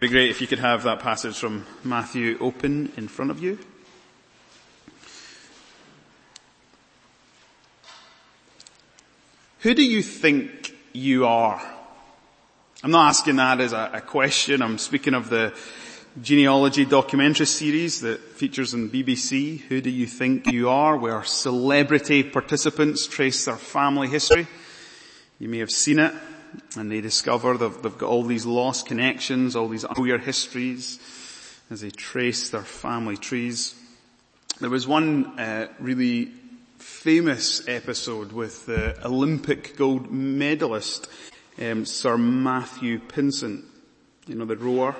It'd be great if you could have that passage from Matthew open in front of you. Who do you think you are? I'm not asking that as a, a question. I'm speaking of the genealogy documentary series that features on BBC. Who do you think you are? Where celebrity participants trace their family history. You may have seen it and they discover they've, they've got all these lost connections, all these weird histories as they trace their family trees. There was one uh, really famous episode with the Olympic gold medalist um, Sir Matthew Pinsent, you know, the rower.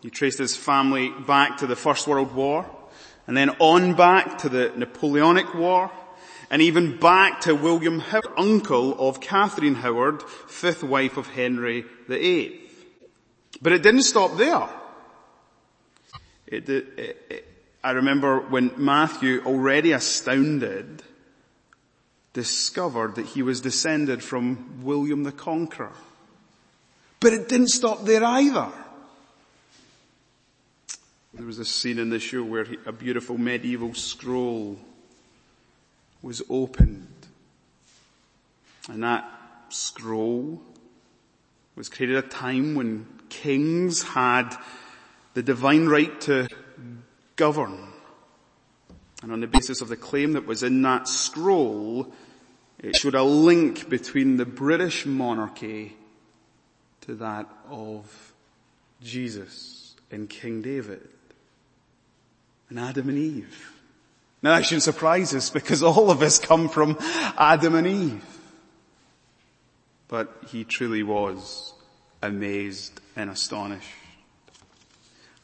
He traced his family back to the First World War and then on back to the Napoleonic War and even back to William Howard, uncle of Catherine Howard, fifth wife of Henry VIII. But it didn't stop there. It, it, it, I remember when Matthew, already astounded, discovered that he was descended from William the Conqueror. But it didn't stop there either. There was a scene in the show where he, a beautiful medieval scroll was opened. And that scroll was created at a time when kings had the divine right to govern. And on the basis of the claim that was in that scroll, it showed a link between the British monarchy to that of Jesus and King David and Adam and Eve. Now that shouldn't surprise us because all of us come from Adam and Eve. But he truly was amazed and astonished.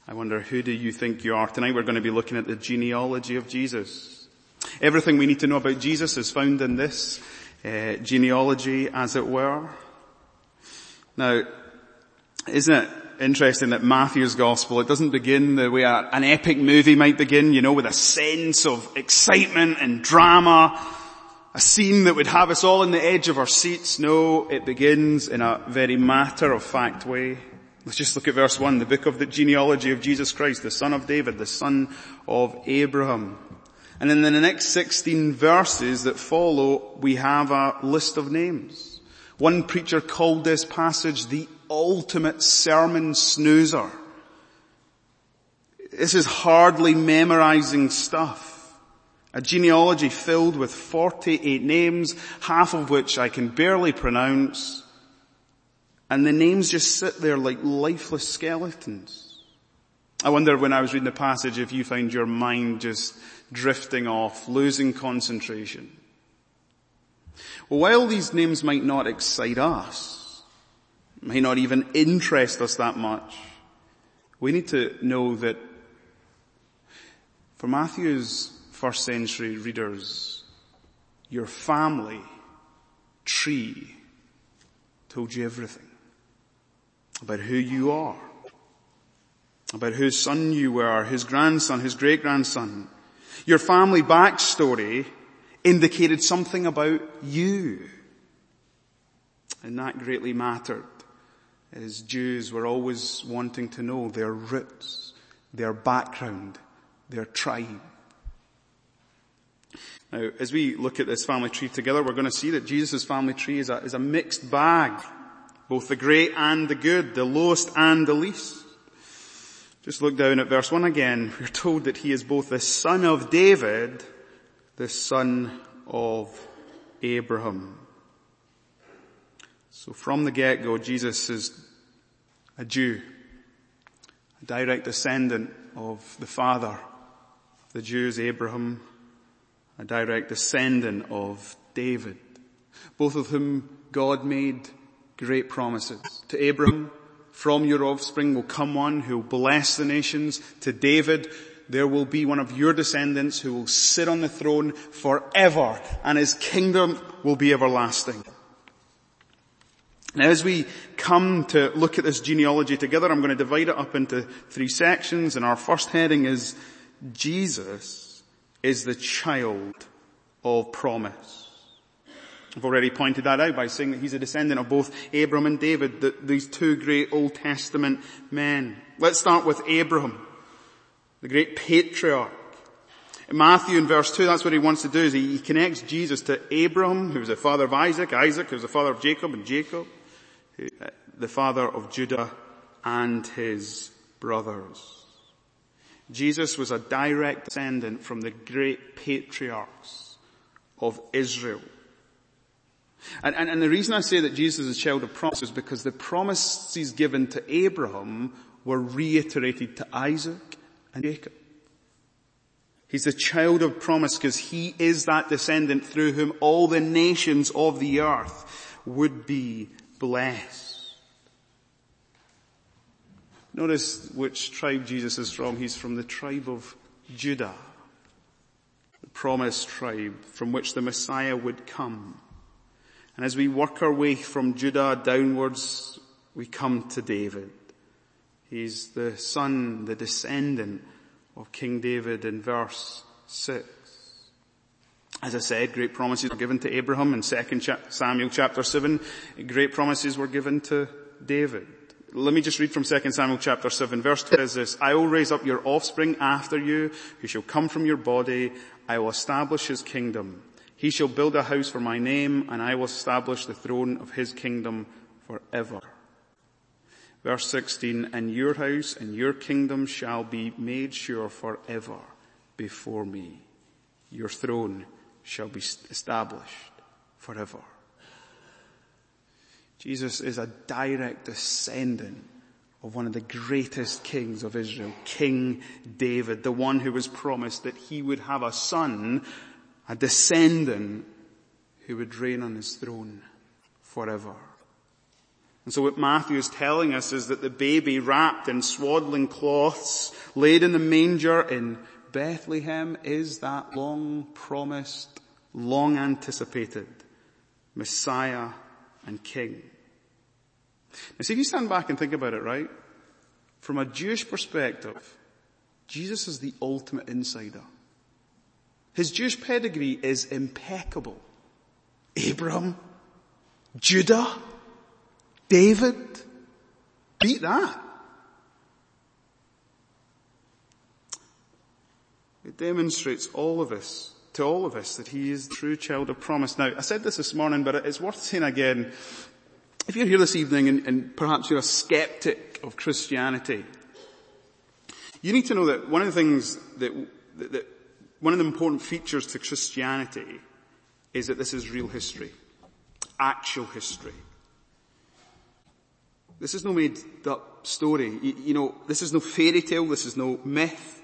I wonder who do you think you are? Tonight we're going to be looking at the genealogy of Jesus. Everything we need to know about Jesus is found in this uh, genealogy as it were. Now, isn't it interesting that Matthew's gospel, it doesn't begin the way an epic movie might begin, you know, with a sense of excitement and drama, a scene that would have us all on the edge of our seats. No, it begins in a very matter of fact way. Let's just look at verse one, the book of the genealogy of Jesus Christ, the son of David, the son of Abraham. And in the next 16 verses that follow, we have a list of names. One preacher called this passage the ultimate sermon snoozer. This is hardly memorizing stuff. A genealogy filled with 48 names, half of which I can barely pronounce. And the names just sit there like lifeless skeletons. I wonder when I was reading the passage if you found your mind just drifting off, losing concentration. Well, while these names might not excite us, may not even interest us that much. We need to know that for Matthew's first century readers, your family tree told you everything about who you are, about whose son you were, his grandson, his great grandson. Your family backstory indicated something about you. And that greatly mattered as Jews were always wanting to know their roots, their background, their tribe. Now, as we look at this family tree together, we're going to see that Jesus' family tree is a, is a mixed bag. Both the great and the good, the lowest and the least. Just look down at verse 1 again. We're told that he is both the son of David, the son of Abraham. So from the get-go, Jesus is a Jew, a direct descendant of the father the Jews, Abraham, a direct descendant of David, both of whom God made great promises. To Abraham, from your offspring will come one who will bless the nations. To David, there will be one of your descendants who will sit on the throne forever and his kingdom will be everlasting. Now as we come to look at this genealogy together, I'm going to divide it up into three sections and our first heading is Jesus is the child of promise. I've already pointed that out by saying that he's a descendant of both Abram and David, the, these two great Old Testament men. Let's start with Abram, the great patriarch. In Matthew in verse 2, that's what he wants to do is he, connects Jesus to Abraham, who was the father of Isaac, Isaac, who was the father of Jacob, and Jacob, the father of Judah and his brothers. Jesus was a direct descendant from the great patriarchs of Israel. And, and, and, the reason I say that Jesus is a child of promise is because the promises given to Abraham were reiterated to Isaac and Jacob. He's the child of promise because he is that descendant through whom all the nations of the earth would be blessed. Notice which tribe Jesus is from. He's from the tribe of Judah, the promised tribe from which the Messiah would come. And as we work our way from Judah downwards, we come to David. He's the son, the descendant of King David in verse 6. As I said, great promises were given to Abraham in 2 Samuel chapter 7. Great promises were given to David. Let me just read from 2 Samuel chapter 7 verse 2 says this, I will raise up your offspring after you, who shall come from your body. I will establish his kingdom. He shall build a house for my name and I will establish the throne of his kingdom forever. Verse 16, and your house and your kingdom shall be made sure forever before me. Your throne shall be established forever. Jesus is a direct descendant of one of the greatest kings of Israel, King David, the one who was promised that he would have a son a descendant who would reign on his throne forever. And so what Matthew is telling us is that the baby wrapped in swaddling cloths, laid in the manger in Bethlehem is that long promised, long anticipated Messiah and King. Now see if you stand back and think about it, right? From a Jewish perspective, Jesus is the ultimate insider. His Jewish pedigree is impeccable. Abram, Judah, David, beat that. It demonstrates all of us, to all of us, that he is the true child of promise. Now, I said this this morning, but it's worth saying again. If you're here this evening and, and perhaps you're a skeptic of Christianity, you need to know that one of the things that, that, that one of the important features to Christianity is that this is real history. Actual history. This is no made up story. You, you know, this is no fairy tale, this is no myth.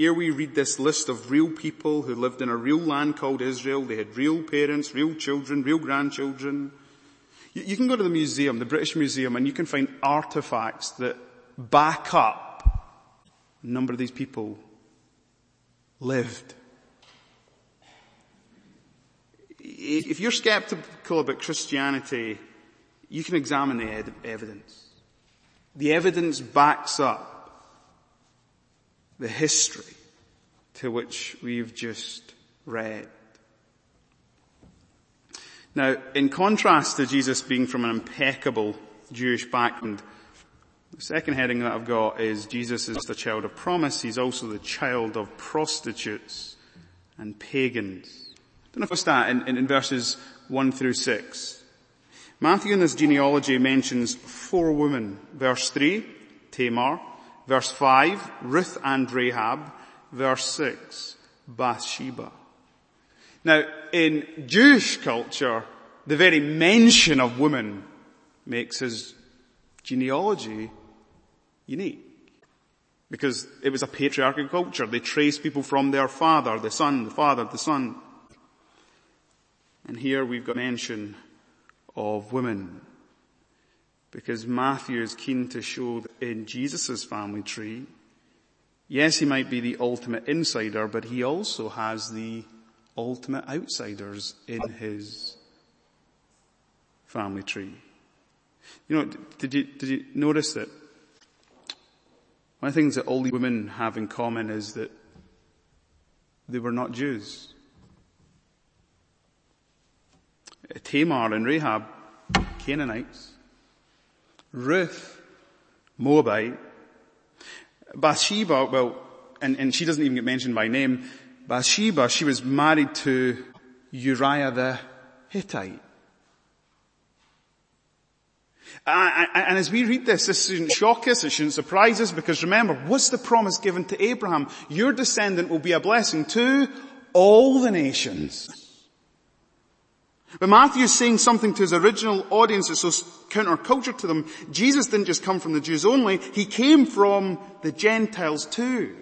Here we read this list of real people who lived in a real land called Israel. They had real parents, real children, real grandchildren. You, you can go to the museum, the British Museum, and you can find artifacts that back up a number of these people lived. If you're skeptical about Christianity, you can examine the ed- evidence. The evidence backs up the history to which we've just read. Now, in contrast to Jesus being from an impeccable Jewish background, the second heading that I've got is Jesus is the child of promise. He's also the child of prostitutes and pagans. I don't know if it's that in, in, in verses 1 through 6. Matthew in this genealogy mentions four women. Verse 3, Tamar. Verse 5, Ruth and Rahab. Verse 6, Bathsheba. Now, in Jewish culture, the very mention of women makes his genealogy unique. Because it was a patriarchal culture. They traced people from their father, the son, the father, the son. And here we've got mention of women. Because Matthew is keen to show that in Jesus' family tree, yes, he might be the ultimate insider, but he also has the ultimate outsiders in his family tree. You know, did you, did you notice that one of the things that all these women have in common is that they were not Jews. Tamar and Rahab, Canaanites. Ruth, Moabite. Bathsheba, well, and, and she doesn't even get mentioned by name. Bathsheba, she was married to Uriah the Hittite. And as we read this, this shouldn't shock us, it shouldn't surprise us, because remember, what's the promise given to Abraham? Your descendant will be a blessing to all the nations. But Matthew is saying something to his original audience that's so counterculture to them. Jesus didn't just come from the Jews only, he came from the Gentiles too.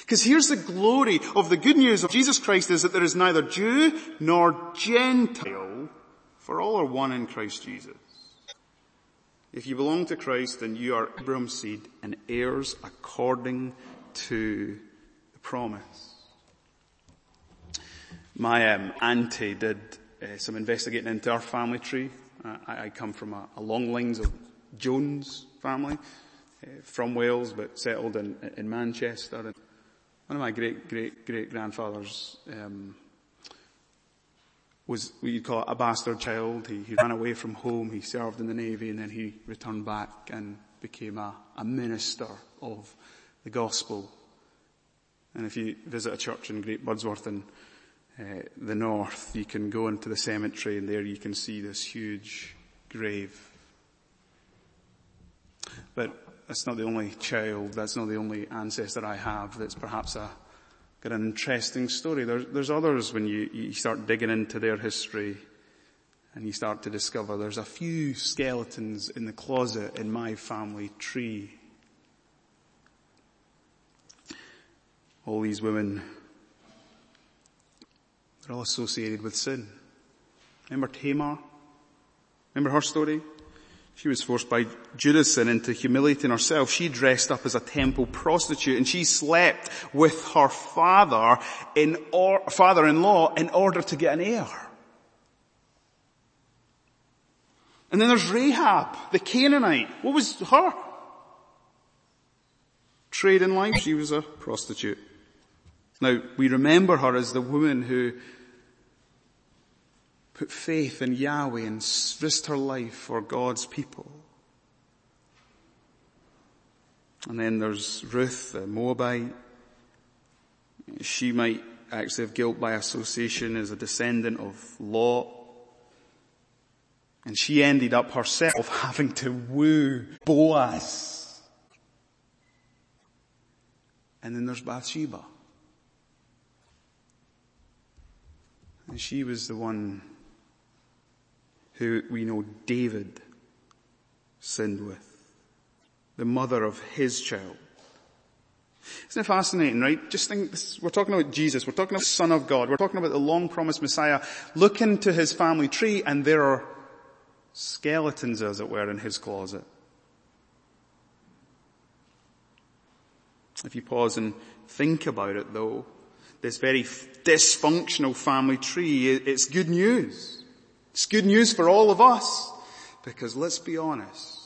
Because here's the glory of the good news of Jesus Christ is that there is neither Jew nor Gentile, for all are one in Christ Jesus. If you belong to Christ, then you are Abraham's seed and heirs according to the promise. My um, auntie did uh, some investigating into our family tree. Uh, I, I, come from a, a, long lines of Jones family, uh, from Wales but settled in, in Manchester. And one of my great great great grandfathers um, was what you'd call a bastard child. He, he ran away from home, he served in the Navy and then he returned back and became a, a minister of the gospel. And if you visit a church in Great Budworth in uh, the north, you can go into the cemetery and there you can see this huge grave. But that's not the only child, that's not the only ancestor I have that's perhaps a got an interesting story. There's, there's others when you, you start digging into their history and you start to discover there's a few skeletons in the closet in my family tree. All these women, they're all associated with sin. Remember Tamar? Remember her story? She was forced by Judas into humiliating herself. She dressed up as a temple prostitute and she slept with her father in or, father-in-law in order to get an heir. And then there's Rahab, the Canaanite. What was her? Trade in life, she was a prostitute. Now, we remember her as the woman who put faith in Yahweh and risked her life for God's people. And then there's Ruth, the Moabite. She might actually have guilt by association as a descendant of Lot. And she ended up herself having to woo Boaz. And then there's Bathsheba. And she was the one who we know David sinned with, the mother of his child. Isn't it fascinating, right? Just think, this, we're talking about Jesus, we're talking about the Son of God, we're talking about the long promised Messiah. Look into his family tree and there are skeletons, as it were, in his closet. If you pause and think about it though, this very dysfunctional family tree, it's good news. It's good news for all of us because let's be honest,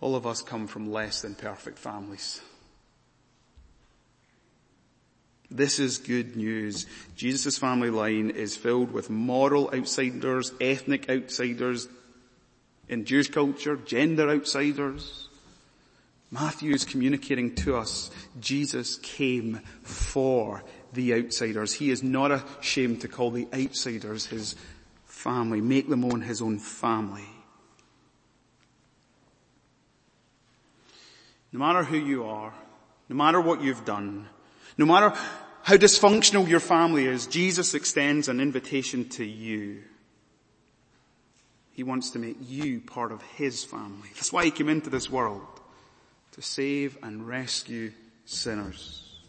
all of us come from less than perfect families. This is good news. Jesus' family line is filled with moral outsiders, ethnic outsiders, in Jewish culture, gender outsiders. Matthew is communicating to us, Jesus came for the outsiders. He is not ashamed to call the outsiders his family, make them own his own family. No matter who you are, no matter what you've done, no matter how dysfunctional your family is, Jesus extends an invitation to you. He wants to make you part of His family. That's why He came into this world. To save and rescue sinners.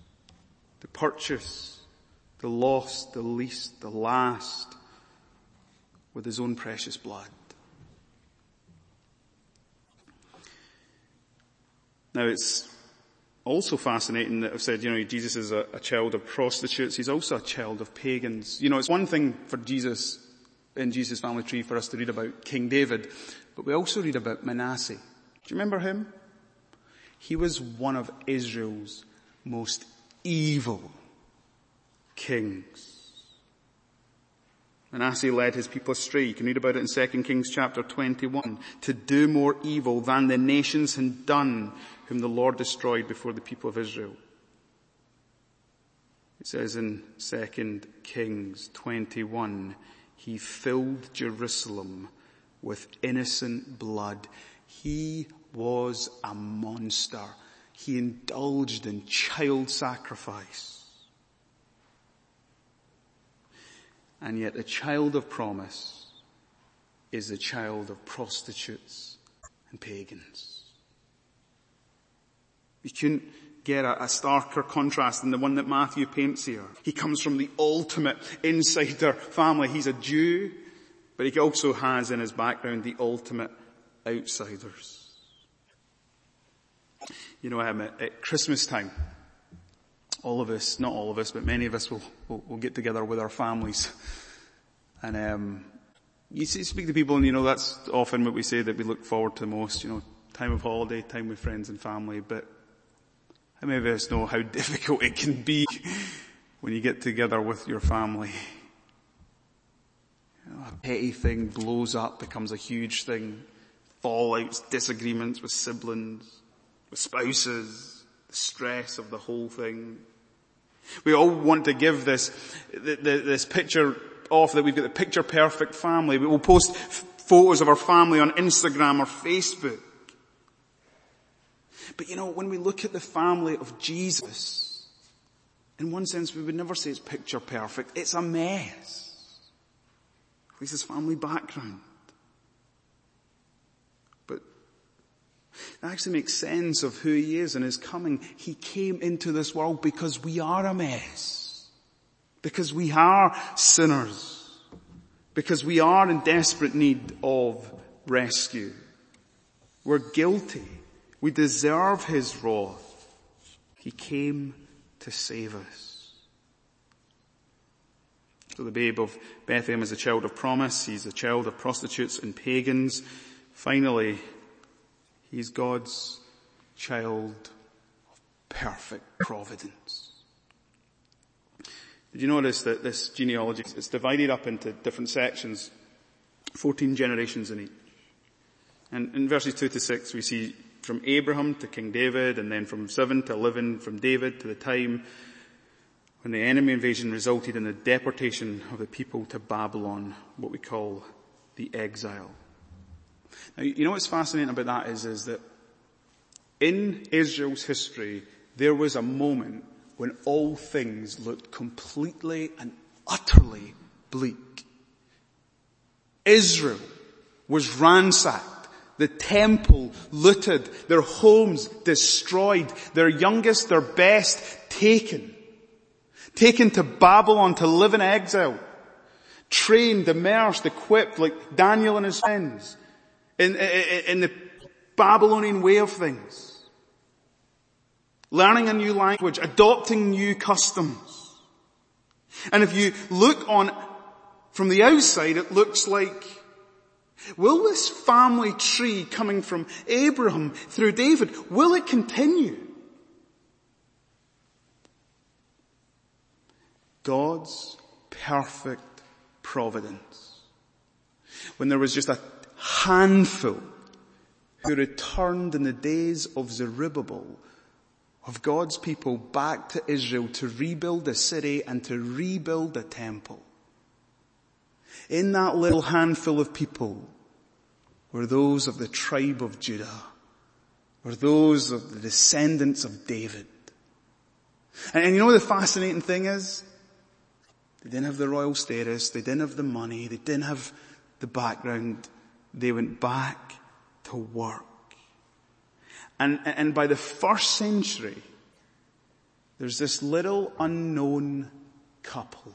To purchase the lost, the least, the last, with his own precious blood. Now it's also fascinating that I've said, you know, Jesus is a, a, child of prostitutes. He's also a child of pagans. You know, it's one thing for Jesus, in Jesus' family tree for us to read about King David, but we also read about Manasseh. Do you remember him? He was one of Israel's most evil kings. Manasseh led his people astray. You can read about it in 2 Kings chapter 21. To do more evil than the nations had done whom the Lord destroyed before the people of Israel. It says in 2 Kings 21, he filled Jerusalem with innocent blood. He was a monster. He indulged in child sacrifice. And yet the child of promise is the child of prostitutes and pagans. You couldn't get a, a, starker contrast than the one that Matthew paints here. He comes from the ultimate insider family. He's a Jew, but he also has in his background the ultimate outsiders. You know, um, at, at Christmas time, all of us, not all of us, but many of us will, will, will get together with our families. And, um, you speak to people and you know, that's often what we say that we look forward to most, you know, time of holiday, time with friends and family, but how many of us know how difficult it can be when you get together with your family? You know, a petty thing blows up, becomes a huge thing. Fallouts, disagreements with siblings, spouses, the stress of the whole thing. We all want to give this, this picture off that we've got the picture perfect family. We will post photos of our family on Instagram or Facebook. But you know, when we look at the family of Jesus, in one sense we would never say it's picture perfect. It's a mess. At least his family background. That actually makes sense of who he is and his coming. He came into this world because we are a mess. Because we are sinners. Because we are in desperate need of rescue. We're guilty. We deserve His wrath. He came to save us. So the babe of Bethlehem is a child of promise. He's a child of prostitutes and pagans. Finally, he's God's child of perfect providence. Did you notice that this genealogy is divided up into different sections? 14 generations in each. And in verses 2 to 6 we see from Abraham to King David and then from 7 to 11 from David to the time when the enemy invasion resulted in the deportation of the people to Babylon, what we call the exile. Now, you know what's fascinating about that is, is that in Israel's history, there was a moment when all things looked completely and utterly bleak. Israel was ransacked, the temple looted, their homes destroyed, their youngest, their best taken, taken to Babylon to live in exile, trained, immersed, equipped like Daniel and his friends in, in, the Babylonian way of things learning a new language, adopting new customs. And if you look on from the outside, it looks like, will this family tree coming from Abraham through David, will it continue? God's perfect providence. When there was just a handful who returned in the days of Zerubbabel of God's people back to Israel to rebuild the city and to rebuild the temple. In that little handful of people were those of the tribe of Judah, were those of the descendants of David. And, you know what the fascinating thing is? They didn't have the royal status, they didn't have the money, they didn't have the background. They went back to work. And, and by the first century, there's this little unknown couple.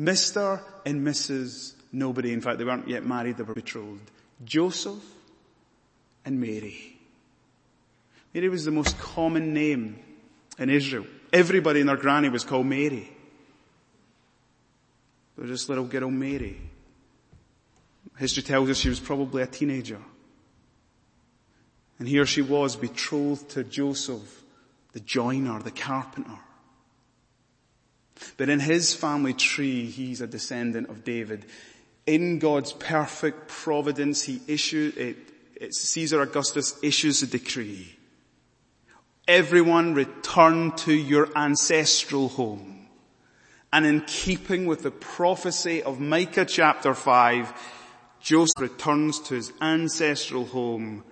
Mr. and Mrs. Nobody. In fact, they weren't yet married, they were betrothed. Joseph and Mary. Mary was the most common name in Israel. Everybody and their granny was called Mary. There was this little girl Mary. History tells us she was probably a teenager. And here she was betrothed to Joseph, the joiner, the carpenter. But in his family tree, he's a descendant of David. In God's perfect providence, he issued, it, it, Caesar Augustus issues a decree. Everyone return to your ancestral home. And in keeping with the prophecy of Micah chapter 5, Joseph returns to his ancestral home,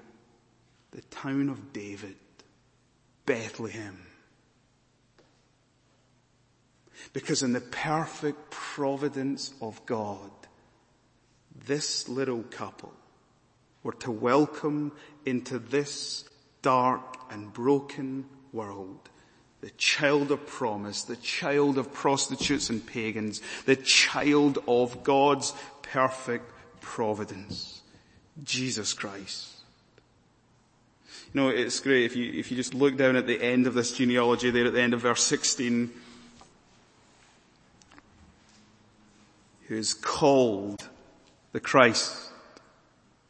the town of David, Bethlehem. Because in the perfect providence of God, this little couple were to welcome into this dark and broken world the child of promise, the child of prostitutes and pagans, the child of God's perfect providence, Jesus Christ. You know, it's great if you, if you just look down at the end of this genealogy there at the end of verse 16, who is called the Christ.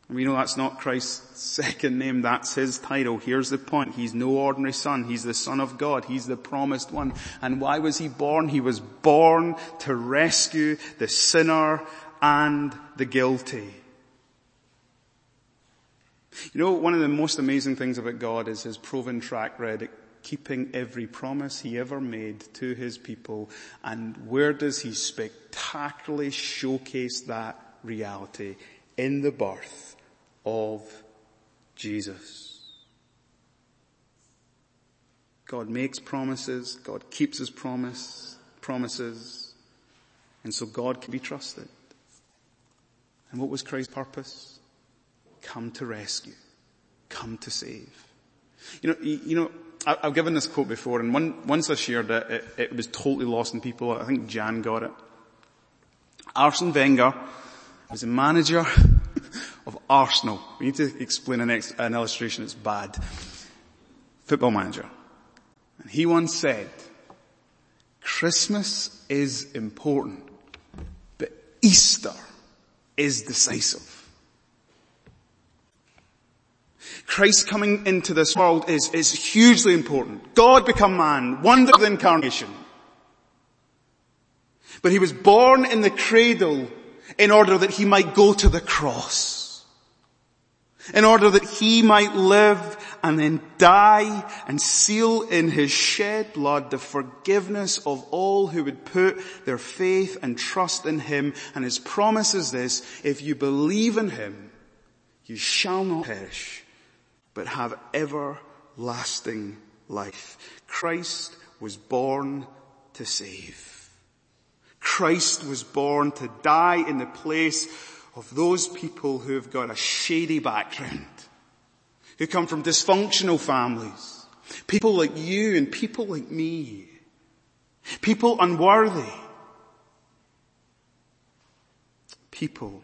And we know that's not Christ's second name, that's his title. Here's the point. He's no ordinary son. He's the son of God. He's the promised one. And why was he born? He was born to rescue the sinner and the guilty. You know, one of the most amazing things about God is his proven track record keeping every promise he ever made to his people. And where does he spectacularly showcase that reality? In the birth of Jesus. God makes promises, God keeps his promise, promises, and so God can be trusted. And what was Christ's purpose? Come to rescue, come to save. You know, you know, I've given this quote before, and one, once I shared it, it, it was totally lost in people. I think Jan got it. Arsene Wenger was a manager of Arsenal. We need to explain an, ex, an illustration that's bad. Football manager. And he once said, Christmas is important, but Easter is decisive. Christ coming into this world is, is hugely important. God become man, wonder of the incarnation. But he was born in the cradle in order that he might go to the cross. In order that he might live and then die and seal in his shed blood the forgiveness of all who would put their faith and trust in him. And his promise is this, if you believe in him, you shall not perish, but have everlasting life. Christ was born to save. Christ was born to die in the place of those people who have got a shady background, who come from dysfunctional families, people like you and people like me, people unworthy, people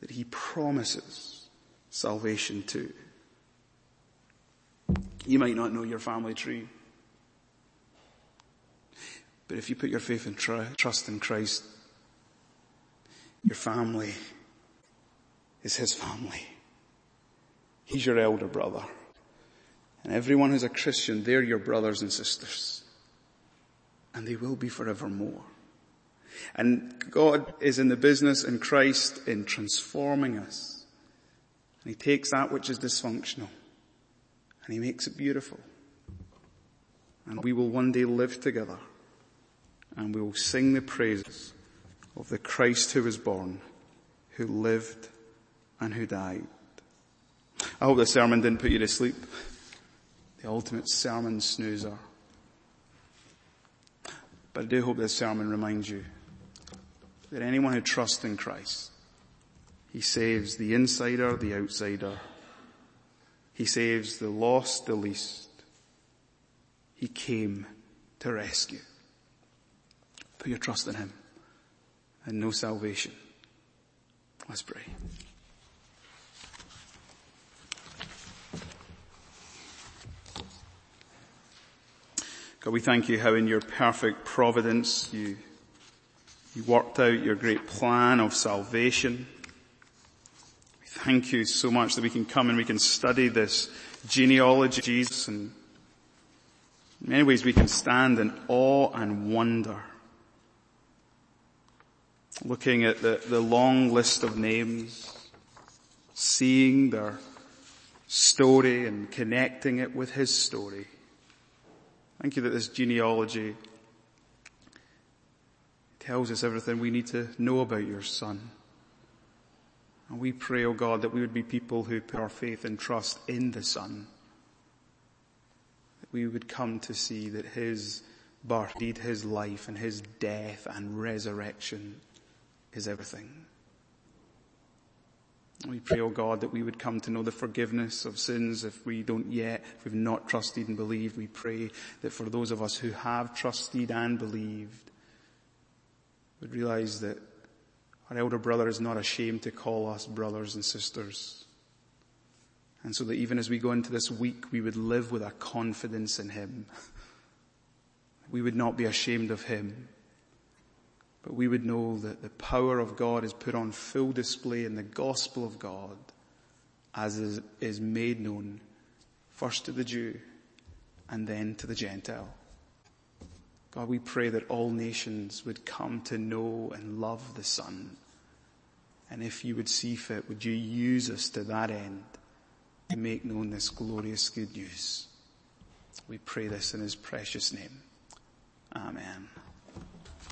that he promises salvation to. You might not know your family tree. But if you put your faith and trust in Christ, your family is His family. He's your elder brother. And everyone who's a Christian, they're your brothers and sisters. And they will be forevermore. And God is in the business in Christ in transforming us. And He takes that which is dysfunctional and he makes it beautiful. And we will one day live together and we will sing the praises of the Christ who was born, who lived and who died. I hope the sermon didn't put you to sleep. The ultimate sermon snoozer. But I do hope this sermon reminds you that anyone who trusts in Christ, He saves the insider, the outsider, he saves the lost, the least. He came to rescue. Put your trust in Him and know salvation. Let's pray. God, we thank you how in your perfect providence you, you worked out your great plan of salvation We thank you so much that we can come and we can study this genealogy of Jesus and in many ways we can stand in awe and wonder looking at the, the long list of names, seeing their story and connecting it with his story. Thank you that this genealogy tells us everything we need to know about your son. And we pray, O oh God, that we would be people who put our faith and trust in the son. That we would come to see that his birth, indeed his life and his death and resurrection is everything. We pray, O oh God, that we would come to know the forgiveness of sins if we don't yet, if we've not trusted and believed. We pray that for those of us who have trusted and believed, would realize that our elder brother is not ashamed to call us brothers and sisters. And so that even as we go into this week, we would live with a confidence in him. We would not be ashamed of him but we would know that the power of God is put on full display in the gospel of God as is, is made known first to the Jew and then to the Gentile. God, we pray that all nations would come to know and love the Son. And if you would see fit, would you use us to that end to make known this glorious good news? We pray this in his precious name. Amen.